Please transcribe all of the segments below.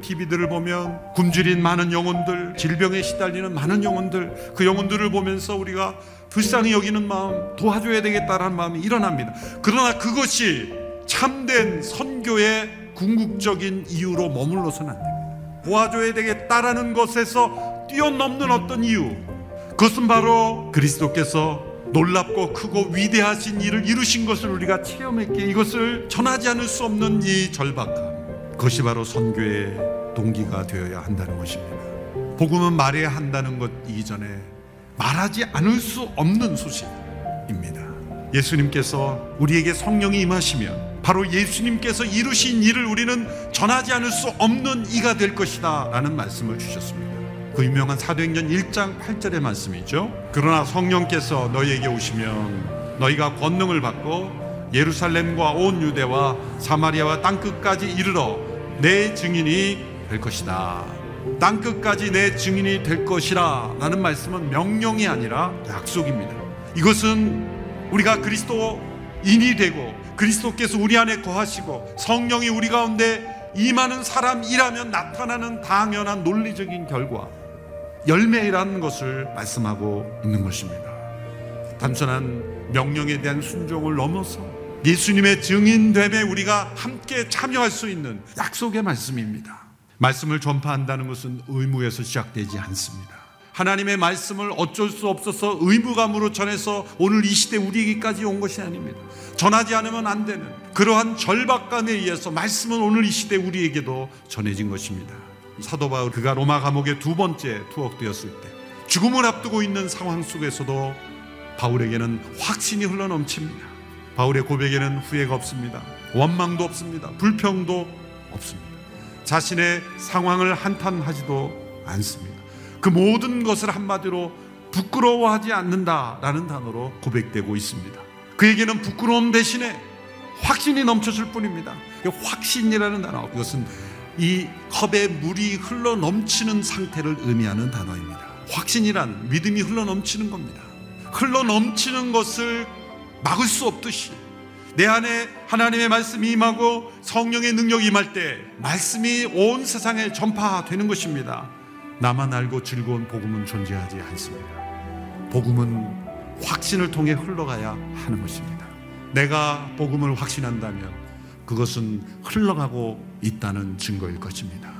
TV들을 보면 굶주린 많은 영혼들, 질병에 시달리는 많은 영혼들, 그 영혼들을 보면서 우리가 불쌍히 여기는 마음, 도와줘야 되겠다라는 마음이 일어납니다. 그러나 그것이 참된 선교의 궁극적인 이유로 머물러서는 안 됩니다. 도와줘야 되겠다라는 것에서 뛰어넘는 어떤 이유, 그것은 바로 그리스도께서 놀랍고 크고 위대하신 일을 이루신 것을 우리가 체험했기에 이것을 전하지 않을 수 없는 이 절박함 그것이 바로 선교의 동기가 되어야 한다는 것입니다. 복음은 말해야 한다는 것 이전에 말하지 않을 수 없는 소식입니다. 예수님께서 우리에게 성령이 임하시면 바로 예수님께서 이루신 일을 우리는 전하지 않을 수 없는 이가 될 것이다 라는 말씀을 주셨습니다. 그 유명한 사도행전 1장 8절의 말씀이죠. 그러나 성령께서 너희에게 오시면 너희가 권능을 받고 예루살렘과 온 유대와 사마리아와 땅 끝까지 이르러 내 증인이 될 것이다. 땅 끝까지 내 증인이 될 것이라 라는 말씀은 명령이 아니라 약속입니다. 이것은 우리가 그리스도인이 되고 그리스도께서 우리 안에 거하시고 성령이 우리 가운데 임하는 사람이라면 나타나는 당연한 논리적인 결과 열매라는 것을 말씀하고 있는 것입니다. 단순한 명령에 대한 순종을 넘어서 예수님의 증인됨에 우리가 함께 참여할 수 있는 약속의 말씀입니다. 말씀을 전파한다는 것은 의무에서 시작되지 않습니다. 하나님의 말씀을 어쩔 수 없어서 의무감으로 전해서 오늘 이 시대 우리에게까지 온 것이 아닙니다. 전하지 않으면 안 되는 그러한 절박감에 의해서 말씀은 오늘 이 시대 우리에게도 전해진 것입니다. 사도 바울 그가 로마 감옥에 두 번째 투옥되었을 때 죽음을 앞두고 있는 상황 속에서도 바울에게는 확신이 흘러 넘칩니다. 바울의 고백에는 후회가 없습니다. 원망도 없습니다. 불평도 없습니다. 자신의 상황을 한탄하지도 않습니다. 그 모든 것을 한마디로 부끄러워하지 않는다라는 단어로 고백되고 있습니다. 그에게는 부끄러움 대신에 확신이 넘쳐질 뿐입니다. 확신이라는 단어, 이것은 이 컵에 물이 흘러 넘치는 상태를 의미하는 단어입니다. 확신이란 믿음이 흘러 넘치는 겁니다. 흘러 넘치는 것을 막을 수 없듯이 내 안에 하나님의 말씀이 임하고 성령의 능력이 임할 때 말씀이 온 세상에 전파되는 것입니다. 나만 알고 즐거운 복음은 존재하지 않습니다. 복음은 확신을 통해 흘러가야 하는 것입니다. 내가 복음을 확신한다면 그것은 흘러가고 있다는 증거일 것입니다.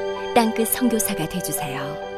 땅끝 성교사가 되주세요